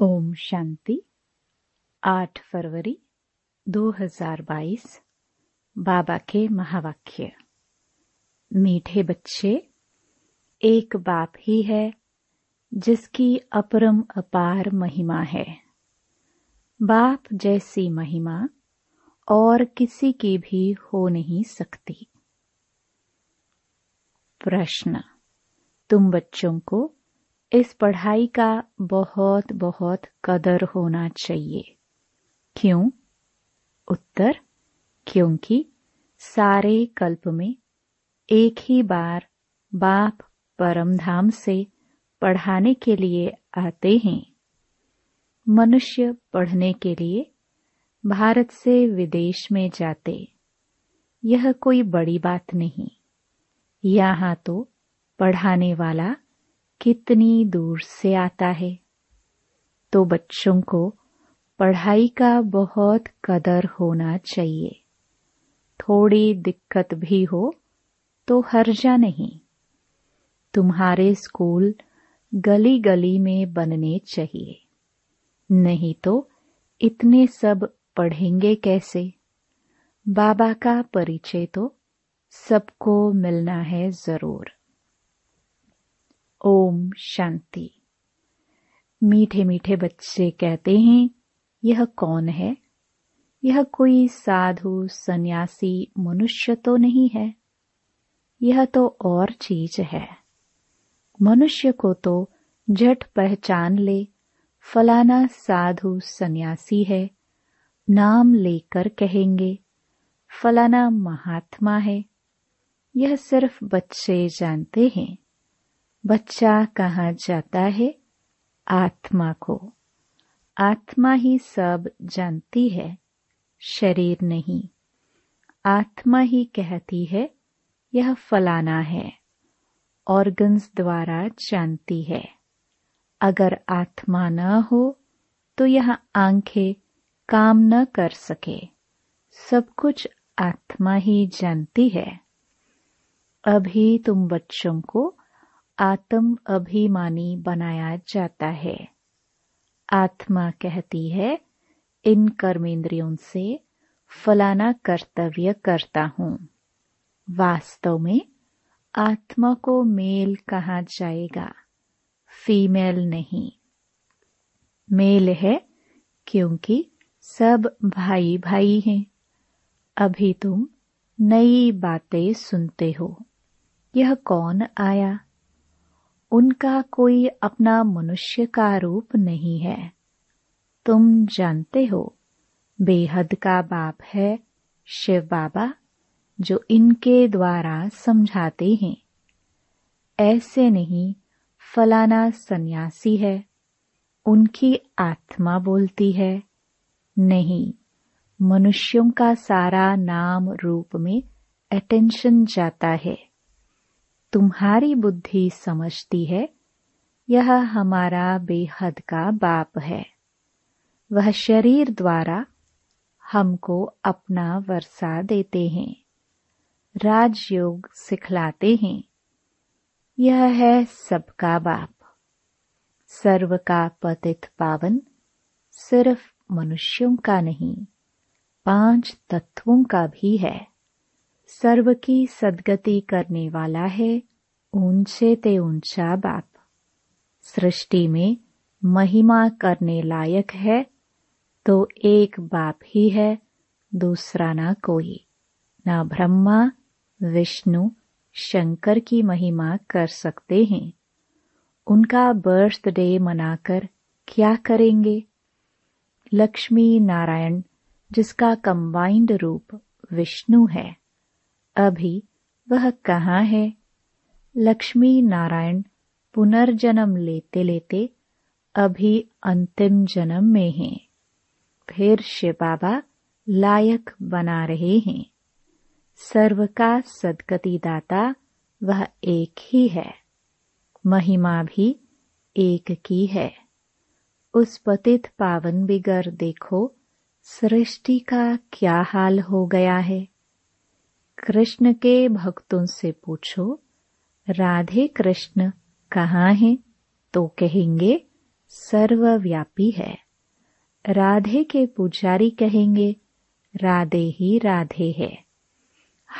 ओम शांति। 8 फरवरी 2022 बाबा के महावाक्य। मीठे बच्चे, एक बाप ही है, जिसकी अपरम अपार महिमा है। बाप जैसी महिमा और किसी की भी हो नहीं सकती। प्रश्न, तुम बच्चों को इस पढ़ाई का बहुत बहुत कदर होना चाहिए। क्यों? उत्तर, क्योंकि सारे कल्प में एक ही बार बाप परमधाम से पढ़ाने के लिए आते हैं। मनुष्य पढ़ने के लिए भारत से विदेश में जाते, यह कोई बड़ी बात नहीं। यहाँ तो पढ़ाने वाला कितनी दूर से आता है। तो बच्चों को पढ़ाई का बहुत कदर होना चाहिए। थोड़ी दिक्कत भी हो तो हर्जा नहीं। तुम्हारे स्कूल गली गली में बनने चाहिए। नहीं तो इतने सब पढ़ेंगे कैसे? बाबा का परिचय तो सबको मिलना है ज़रूर। ओम शांति। मीठे मीठे बच्चे कहते हैं, यह कौन है? यह कोई साधु, सन्यासी, मनुष्य तो नहीं है। यह तो और चीज़ है। मनुष्य को तो झट पहचान ले, फलाना साधु सन्यासी है, नाम लेकर कहेंगे, फलाना महात्मा है। यह सिर्फ़ बच्चे जानते हैं। बच्चा कहा जाता है? आत्मा को। आत्मा ही सब जानती है, शरीर नहीं। आत्मा ही कहती है, यह फलाना है। ऑर्गन्स द्वारा जानती है। अगर आत्मा न हो तो यह आँखें काम न कर सके। सब कुछ आत्मा ही जानती है। अभी तुम बच्चों को आत्म अभिमानी बनाया जाता है। आत्मा कहती है, इन कर्मेंद्रियों से फलाना कर्तव्य करता हूँ। वास्तव में आत्मा को मेल कहा जाएगा, फीमेल नहीं। मेल है क्योंकि सब भाई भाई हैं। अभी तुम नई बातें सुनते हो। यह कौन आया? उनका कोई अपना मनुष्य का रूप नहीं है। तुम जानते हो, बेहद का बाप है शिव बाबा, जो इनके द्वारा समझाते हैं। ऐसे नहीं, फलाना सन्यासी है, उनकी आत्मा बोलती है, नहीं, मनुष्यों का सारा नाम रूप में अटेंशन जाता है। तुम्हारी बुद्धि समझती है, यह हमारा बेहद का बाप है। वह शरीर द्वारा हमको अपना वर्षा देते हैं, राजयोग सिखलाते हैं। यह है सबका बाप। सर्व का पतित पावन सिर्फ़ मनुष्यों का नहीं, पाँच तत्वों का भी है। सर्व की सदगति करने वाला है, ऊँचे ते ऊँचा बाप। सृष्टि में महिमा करने लायक है तो एक बाप ही है, दूसरा ना कोई। ना ब्रह्मा, विष्णु, शंकर की महिमा कर सकते हैं। उनका बर्थडे मनाकर क्या करेंगे? लक्ष्मी नारायण, जिसका कंबाइंड रूप विष्णु है। अभी वह कहाँ है? लक्ष्मी नारायण पुनर्जन्म लेते लेते अभी अंतिम जन्म में हैं। फिर शिव बाबा लायक बना रहे हैं। सर्व का सदगति दाता वह एक ही है। महिमा भी एक की है। उस पतित पावन बिगर देखो, सृष्टि का क्या हाल हो गया है? कृष्ण के भक्तों से पूछो, राधे कृष्ण, कहाँ हैं? तो कहेंगे, सर्वव्यापी है। राधे के पुजारी कहेंगे, राधे ही राधे है।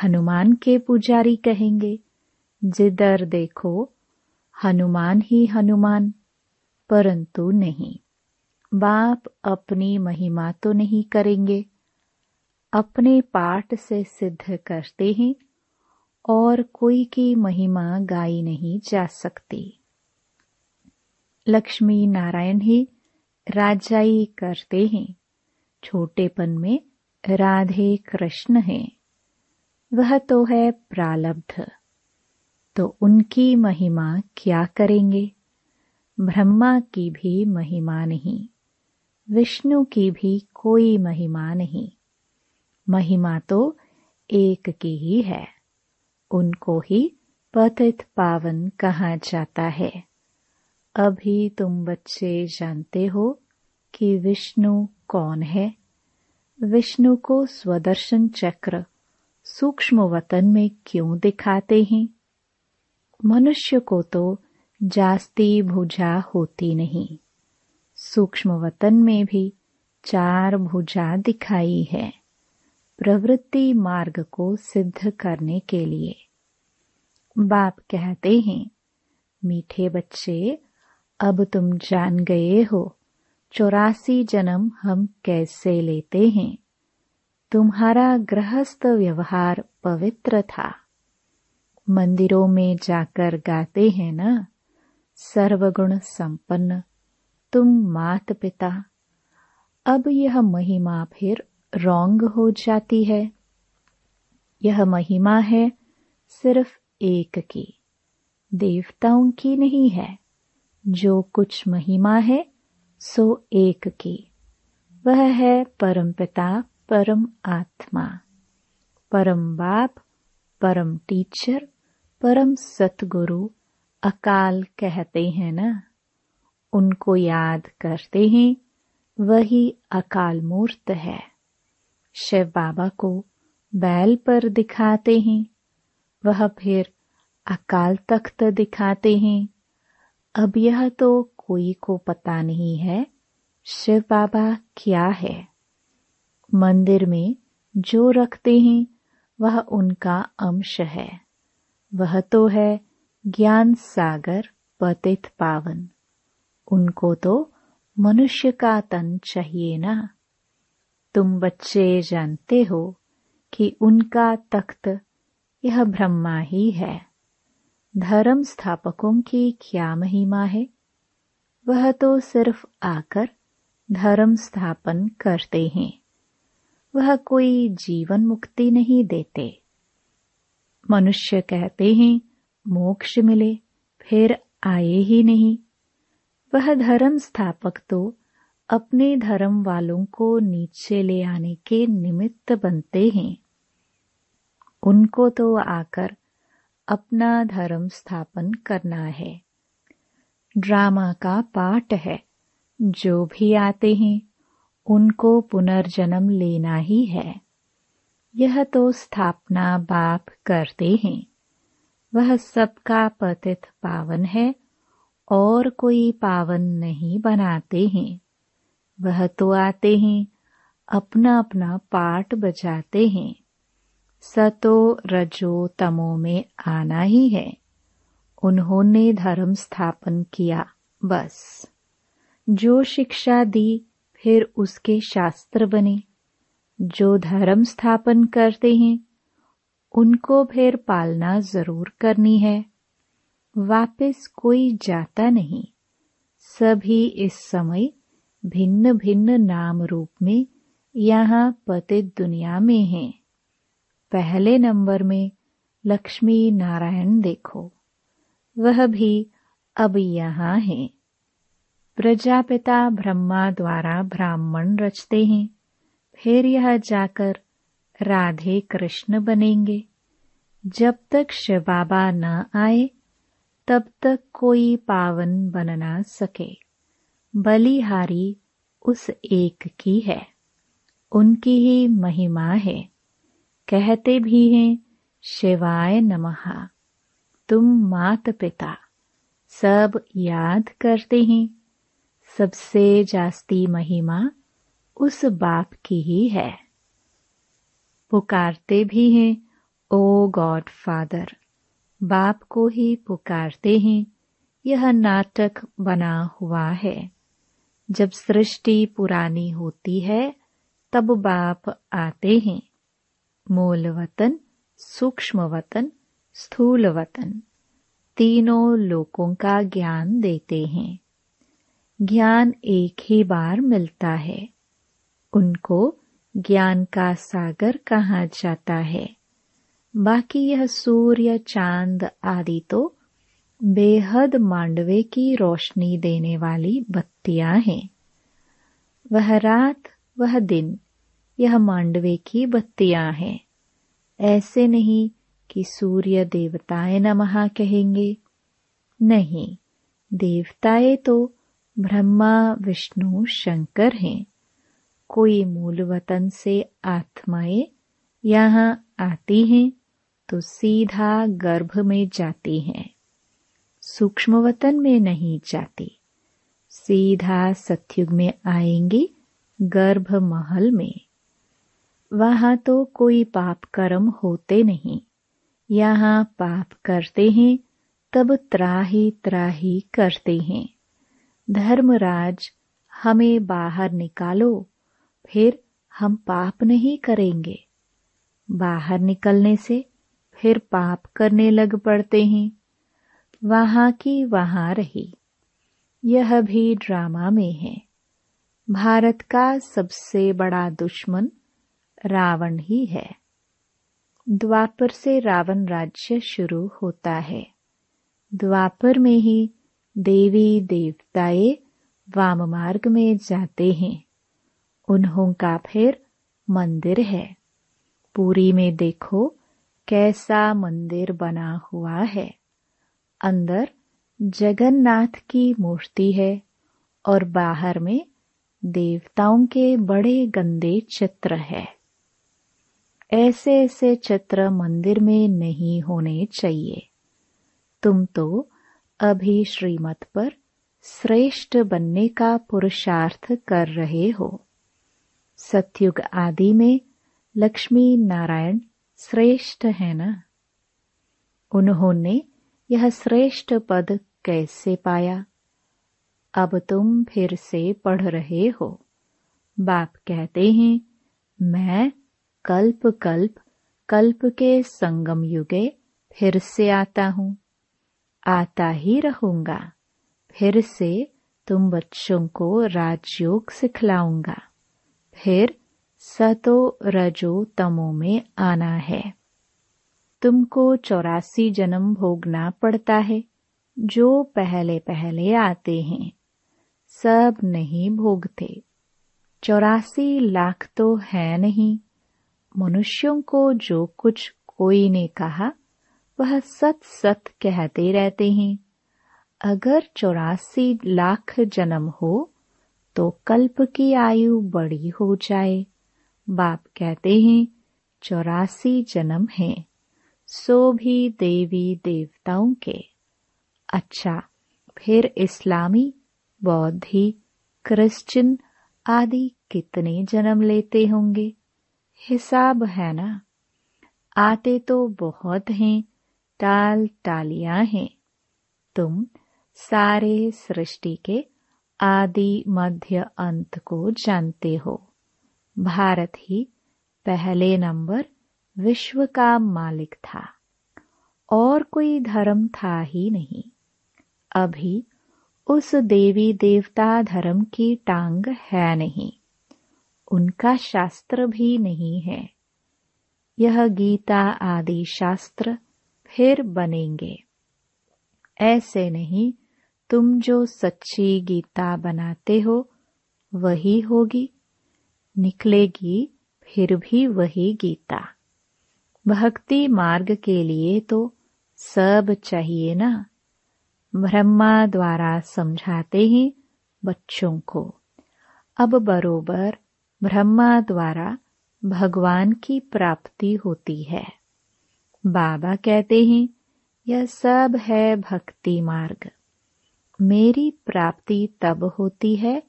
हनुमान के पुजारी कहेंगे, जिधर देखो, हनुमान ही हनुमान, परंतु नहीं। बाप अपनी महिमा तो नहीं करेंगे। अपने पाठ से सिद्ध करते हैं और कोई की महिमा गाई नहीं जा सकती। लक्ष्मी नारायण ही राजाई करते हैं। छोटेपन में राधे कृष्ण हैं। वह तो है प्रालब्ध। तो उनकी महिमा क्या करेंगे? ब्रह्मा की भी महिमा नहीं, विष्णु की भी कोई महिमा नहीं। महिमा तो एक की ही है। उनको ही पतित पावन कहा जाता है। अभी तुम बच्चे जानते हो कि विष्णु कौन है। विष्णु को स्वदर्शन चक्र, सूक्ष्म वतन में क्यों दिखाते हैं? मनुष्य को तो जास्ती भुजा होती नहीं। सूक्ष्म वतन में भी चार भुजा दिखाई है। प्रवृत्ति मार्ग को सिद्ध करने के लिए। बाप कहते हैं, मीठे बच्चे, अब तुम जान गए हो, चौरासी जन्म हम कैसे लेते हैं? तुम्हारा गृहस्थ व्यवहार पवित्र था। मंदिरों में जाकर गाते हैं ना? सर्वगुण संपन्न, तुम मात पिता। अब यह महिमा फिर रोंग हो जाती है। यह महिमा है सिर्फ़ एक की। देवताओं की नहीं है। जो कुछ महिमा है, सो एक की। वह है परमपिता परम आत्मा। परम बाप, परम टीचर, परम सतगुरु अकाल कहते हैं ना? उनको याद करते हैं, वही अकाल मूर्त है। शिव बाबा को बैल पर दिखाते हैं। वह फिर अकाल तख्त दिखाते हैं। अब यह तो कोई को पता नहीं है शिव बाबा क्या है। मंदिर में जो रखते हैं, वह उनका अंश है। वह तो है ज्ञान सागर पतित पावन। उनको तो मनुष्य का तन चाहिए ना। तुम बच्चे जानते हो कि उनका तख्त यह ब्रह्मा ही है। धर्म स्थापकों की क्या महिमा है? वह तो सिर्फ़ आकर धर्म स्थापन करते हैं। वह कोई जीवन मुक्ति नहीं देते। मनुष्य कहते हैं, मोक्ष मिले, फिर आए ही नहीं। वह धर्म स्थापक तो अपने धर्म वालों को नीचे ले आने के निमित्त बनते हैं। उनको तो आकर अपना धर्म स्थापन करना है। ड्रामा का पाठ है। जो भी आते हैं, उनको पुनर्जन्म लेना ही है। यह तो स्थापना बाप करते हैं। वह सबका पतित पावन है और कोई पावन नहीं बनाते हैं। वह तो आते हैं अपना अपना पाठ बजाते हैं। सतो रजो तमो में आना ही है। उन्होंने धर्म स्थापन किया, बस। जो शिक्षा दी, फिर उसके शास्त्र बने। जो धर्म स्थापन करते हैं, उनको फिर पालना ज़रूर करनी है। वापस कोई जाता नहीं। सभी इस समय भिन्न भिन्न नाम रूप में यहाँ पतित दुनिया में हैं। पहले नंबर में लक्ष्मी नारायण देखो। वह भी अब यहाँ है। प्रजापिता ब्रह्मा द्वारा ब्राह्मण रचते हैं। फिर यह जाकर राधे कृष्ण बनेंगे। जब तक शिव बाबा न आए, तब तक कोई पावन बनना सके। बलिहारी उस एक की है। उनकी ही महिमा है। कहते भी हैं, शिवाय नमः तुम मात पिता, सब याद करते हैं। सबसे जास्ती महिमा उस बाप की ही है। पुकारते भी हैं, ओ गॉड फादर, बाप को ही पुकारते हैं। यह नाटक बना हुआ है। जब सृष्टि पुरानी होती है, तब बाप आते हैं। मूल वतन, सूक्ष्म वतन, स्थूल वतन। तीनों लोकों का ज्ञान देते हैं। ज्ञान एक ही बार मिलता है। उनको ज्ञान का सागर कहा जाता है। बाकी यह सूर्य, चाँद आदि तो बेहद मांडवे की रोशनी देने वाली बत्तियाँ हैं। वह रात, वह दिन, यह मांडवे की बत्तियाँ हैं। ऐसे नहीं कि सूर्य देवताएँ नमः कहेंगे। नहीं, देवताएँ तो ब्रह्मा, विष्णु, शंकर हैं। कोई मूल वतन से आत्माएँ यहाँ आती हैं तो सीधा गर्भ में जाती हैं। सूक्ष्म वतन में नहीं जाती। सीधा सत्युग में आएँगे गर्भ महल में। वहाँ तो कोई पाप कर्म होते नहीं। यहाँ पाप करते हैं, तब त्राही त्राही करते हैं। धर्मराज, हमें बाहर निकालो, फिर हम पाप नहीं करेंगे। बाहर निकलने से फिर पाप करने लग पड़ते हैं। वहाँ की वहाँ रही। यह भी ड्रामा में है। भारत का सबसे बड़ा दुश्मन रावण ही है। द्वापर से रावण राज्य शुरू होता है। द्वापर में ही देवी देवताए वाम मार्ग में जाते हैं। उन्हों का फिर मंदिर है। पूरी में देखो कैसा मंदिर बना हुआ है। अंदर जगन्नाथ की मूर्ति है और बाहर में देवताओं के बड़े गंदे चित्र है। ऐसे ऐसे चित्र मंदिर में नहीं होने चाहिए। तुम तो अभी श्रीमत पर श्रेष्ठ बनने का पुरुषार्थ कर रहे हो। सत्युग आदि में लक्ष्मी नारायण श्रेष्ठ है ना? उन्होंने यह श्रेष्ठ पद कैसे पाया? अब तुम फिर से पढ़ रहे हो। बाप कहते हैं, मैं कल्प कल्प कल्प के संगम युगे फिर से आता हूँ। आता ही रहूँगा, फिर से तुम बच्चों को राजयोग सिखलाऊँगा। फिर सतो रजो तमो में आना है। तुमको चौरासी जन्म भोगना पड़ता है। जो पहले पहले आते हैं, सब नहीं भोगते। चौरासी लाख तो है नहीं। मनुष्यों को जो कुछ कोई ने कहा, वह सत सत कहते रहते हैं। अगर चौरासी लाख जन्म हो तो कल्प की आयु बड़ी हो जाए। बाप कहते हैं, चौरासी जन्म है, सो भी देवी देवताओं के। अच्छा फिर इस्लामी, बौद्धि, क्रिश्चियन आदि कितने जन्म लेते होंगे? हिसाब है ना। आते तो बहुत हैं टाल टालियाँ हैं। तुम सारे सृष्टि के आदि मध्य अंत को जानते हो। भारत ही पहले नंबर विश्व का मालिक था। और कोई धर्म था ही नहीं। अभी उस देवी देवता धर्म की टांग है नहीं। उनका शास्त्र भी नहीं है। यह गीता आदि शास्त्र फिर बनेंगे। ऐसे नहीं, तुम जो सच्ची गीता बनाते हो, वही होगी। निकलेगी फिर भी वही गीता। भक्ति मार्ग के लिए तो सब चाहिए ना। ब्रह्मा द्वारा समझाते हैं बच्चों को। अब बरोबर ब्रह्मा द्वारा भगवान की प्राप्ति होती है। बाबा कहते हैं, यह सब है भक्ति मार्ग। मेरी प्राप्ति तब होती है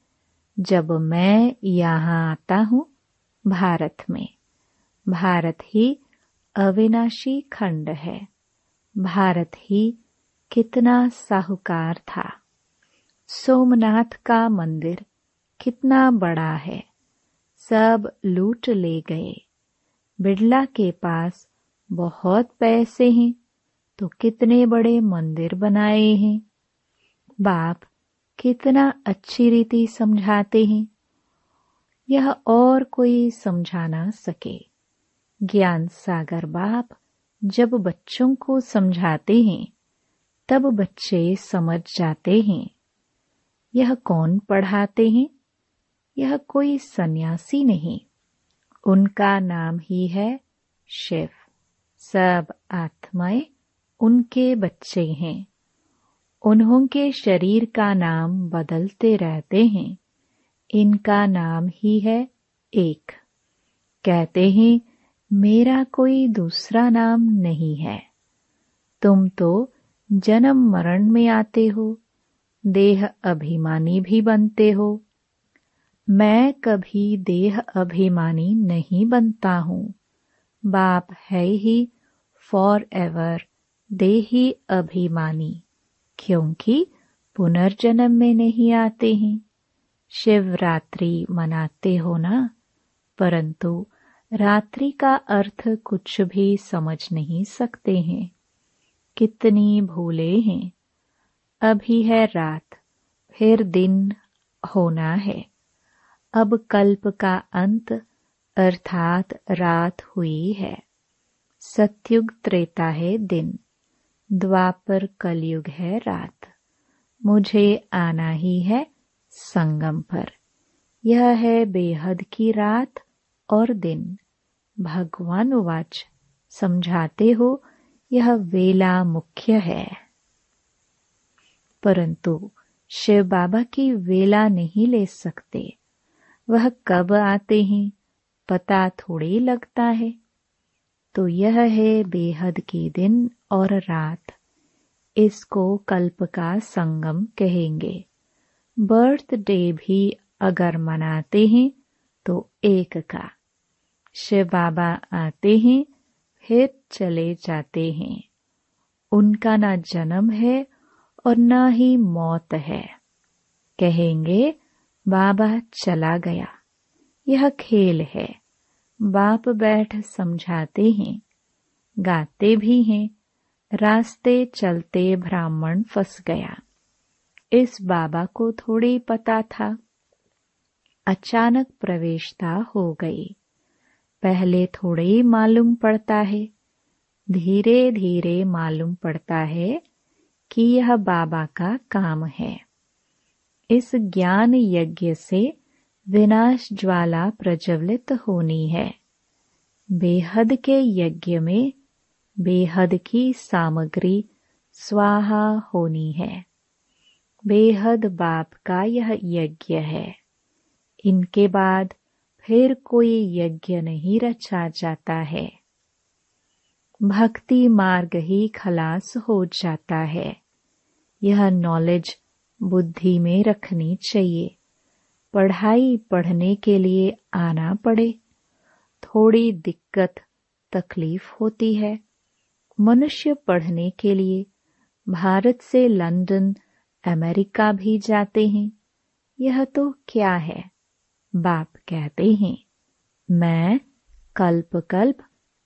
जब मैं यहाँ आता हूँ भारत में। भारत ही अविनाशी खंड है। भारत ही कितना साहूकार था। सोमनाथ का मंदिर कितना बड़ा है। सब लूट ले गए। बिड़ला के पास बहुत पैसे हैं तो कितने बड़े मंदिर बनाए हैं। बाप कितना अच्छी रीति समझाते हैं। यह और कोई समझा ना सके। ज्ञान सागर बाप जब बच्चों को समझाते हैं तब बच्चे समझ जाते हैं। यह कौन पढ़ाते हैं? यह कोई सन्यासी नहीं। उनका नाम ही है शिव सब आत्माएँ उनके बच्चे हैं। उन्हों के शरीर का नाम बदलते रहते हैं। इनका नाम ही है एक। कहते हैं, मेरा कोई दूसरा नाम नहीं है। तुम तो जन्म मरण में आते हो, देह अभिमानी भी बनते हो। मैं कभी देह अभिमानी नहीं बनता हूँ। बाप है ही फॉर एवर देही अभिमानी, क्योंकि पुनर्जन्म में नहीं आते हैं। शिवरात्रि मनाते हो ना? परंतु रात्रि का अर्थ कुछ भी समझ नहीं सकते हैं। कितनी भूले हैं। अभी है रात, फिर दिन होना है। अब कल्प का अंत, अर्थात रात हुई है। सत्युग त्रेता है दिन, द्वापर कलयुग है रात। मुझे आना ही है संगम पर। यह है बेहद की रात और दिन। भगवान वाच समझाते हो यह वेला मुख्य है। परंतु शिव बाबा की वेला नहीं ले सकते। वह कब आते हैं, पता थोड़ी लगता है। तो यह है बेहद के दिन और रात। इसको कल्प का संगम कहेंगे। बर्थडे भी अगर मनाते हैं तो एक का। शिव बाबा आते हैं फिर चले जाते हैं। उनका ना जन्म है और ना ही मौत है। कहेंगे, बाबा चला गया। यह खेल है। बाप बैठ समझाते हैं। गाते भी हैं। रास्ते चलते ब्राह्मण फंस गया। इस बाबा को थोड़ी पता था। अचानक प्रवेशता हो गई। पहले थोड़े ही मालूम पड़ता है। धीरे धीरे मालूम पड़ता है कि यह बाबा का काम है। इस ज्ञान यज्ञ से विनाश ज्वाला प्रज्वलित होनी है। बेहद के यज्ञ में बेहद की सामग्री स्वाहा होनी है। बेहद बाप का यह यज्ञ है। इनके बाद फिर कोई यज्ञ नहीं रचा जाता है। भक्ति मार्ग ही खलास हो जाता है। यह नॉलेज बुद्धि में रखनी चाहिए। पढ़ाई पढ़ने के लिए आना पड़े। थोड़ी दिक्कत, तकलीफ़ होती है। मनुष्य पढ़ने के लिए भारत से लंदन, अमेरिका भी जाते हैं। यह तो क्या है? बाप कहते हैं, मैं कल्प कल्प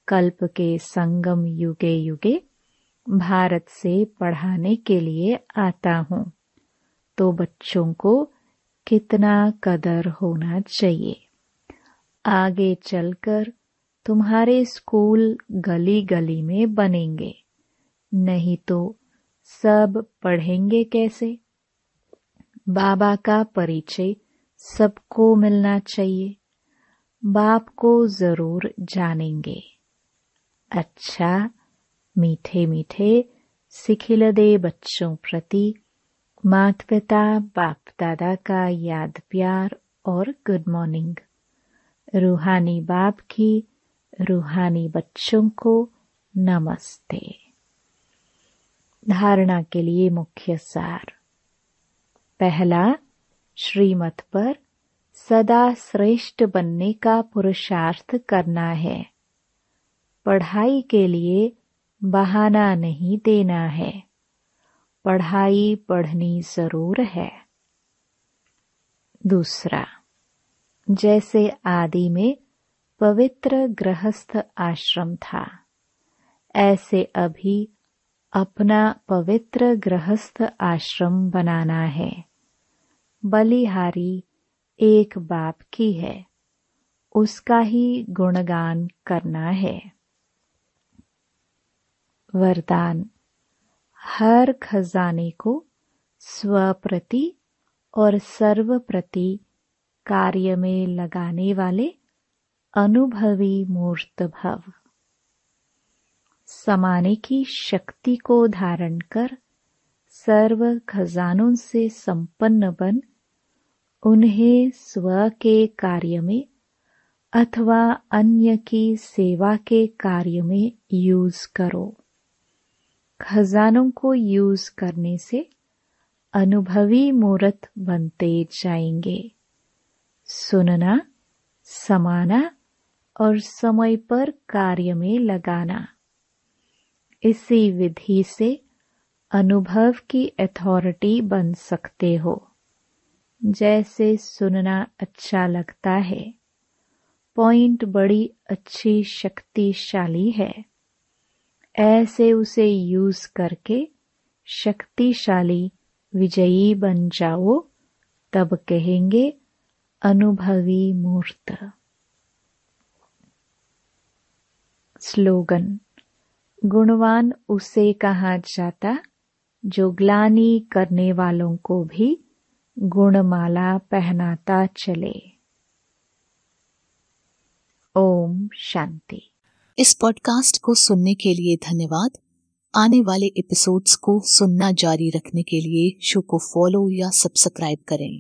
कल्प के संगम युगे युगे भारत से पढ़ाने के लिए आता हूँ। तो बच्चों को कितना कदर होना चाहिए। आगे चलकर तुम्हारे स्कूल गली गली में बनेंगे, नहीं तो सब पढ़ेंगे कैसे? बाबा का परिचय सबको मिलना चाहिए। बाप को ज़रूर जानेंगे। अच्छा मीठे मीठे सिखिल दे बच्चों प्रति माता पिता बाप दादा का याद प्यार और गुड मॉर्निंग रूहानी बाप की रूहानी बच्चों को नमस्ते। धारणा के लिए मुख्य सार। पहला श्रीमत पर सदा श्रेष्ठ बनने का पुरुषार्थ करना है। पढ़ाई के लिए बहाना नहीं देना है। पढ़ाई पढ़नी ज़रूर है। दूसरा, जैसे आदि में पवित्र गृहस्थ आश्रम था, ऐसे अभी अपना पवित्र गृहस्थ आश्रम बनाना है। बलिहारी एक बाप की है। उसका ही गुणगान करना है। वरदान, हर खजाने को स्वप्रति और सर्व प्रति कार्य में लगाने वाले अनुभवी मूर्त भव। समाने की शक्ति को धारण कर सर्व खजानों से संपन्न बन, उन्हें स्व के कार्य में अथवा अन्य की सेवा के कार्य में यूज़ करो। खजानों को यूज़ करने से अनुभवी मूर्त बनते जाएँगे। सुनना, समाना और समय पर कार्य में लगाना। इसी विधि से अनुभव की अथॉरिटी बन सकते हो। जैसे सुनना अच्छा लगता है। पॉइंट बड़ी अच्छी शक्तिशाली है। ऐसे उसे यूज़ करके शक्तिशाली विजयी बन जाओ, तब कहेंगे अनुभवी मूर्त। स्लोगन, गुणवान उसे कहा जाता जो ग्लानी करने वालों को भी गुणमाला पहनाता चले। ओम शांति। इस पॉडकास्ट को सुनने के लिए धन्यवाद। आने वाले एपिसोड्स को सुनना जारी रखने के लिए शो को फॉलो या सब्सक्राइब करें।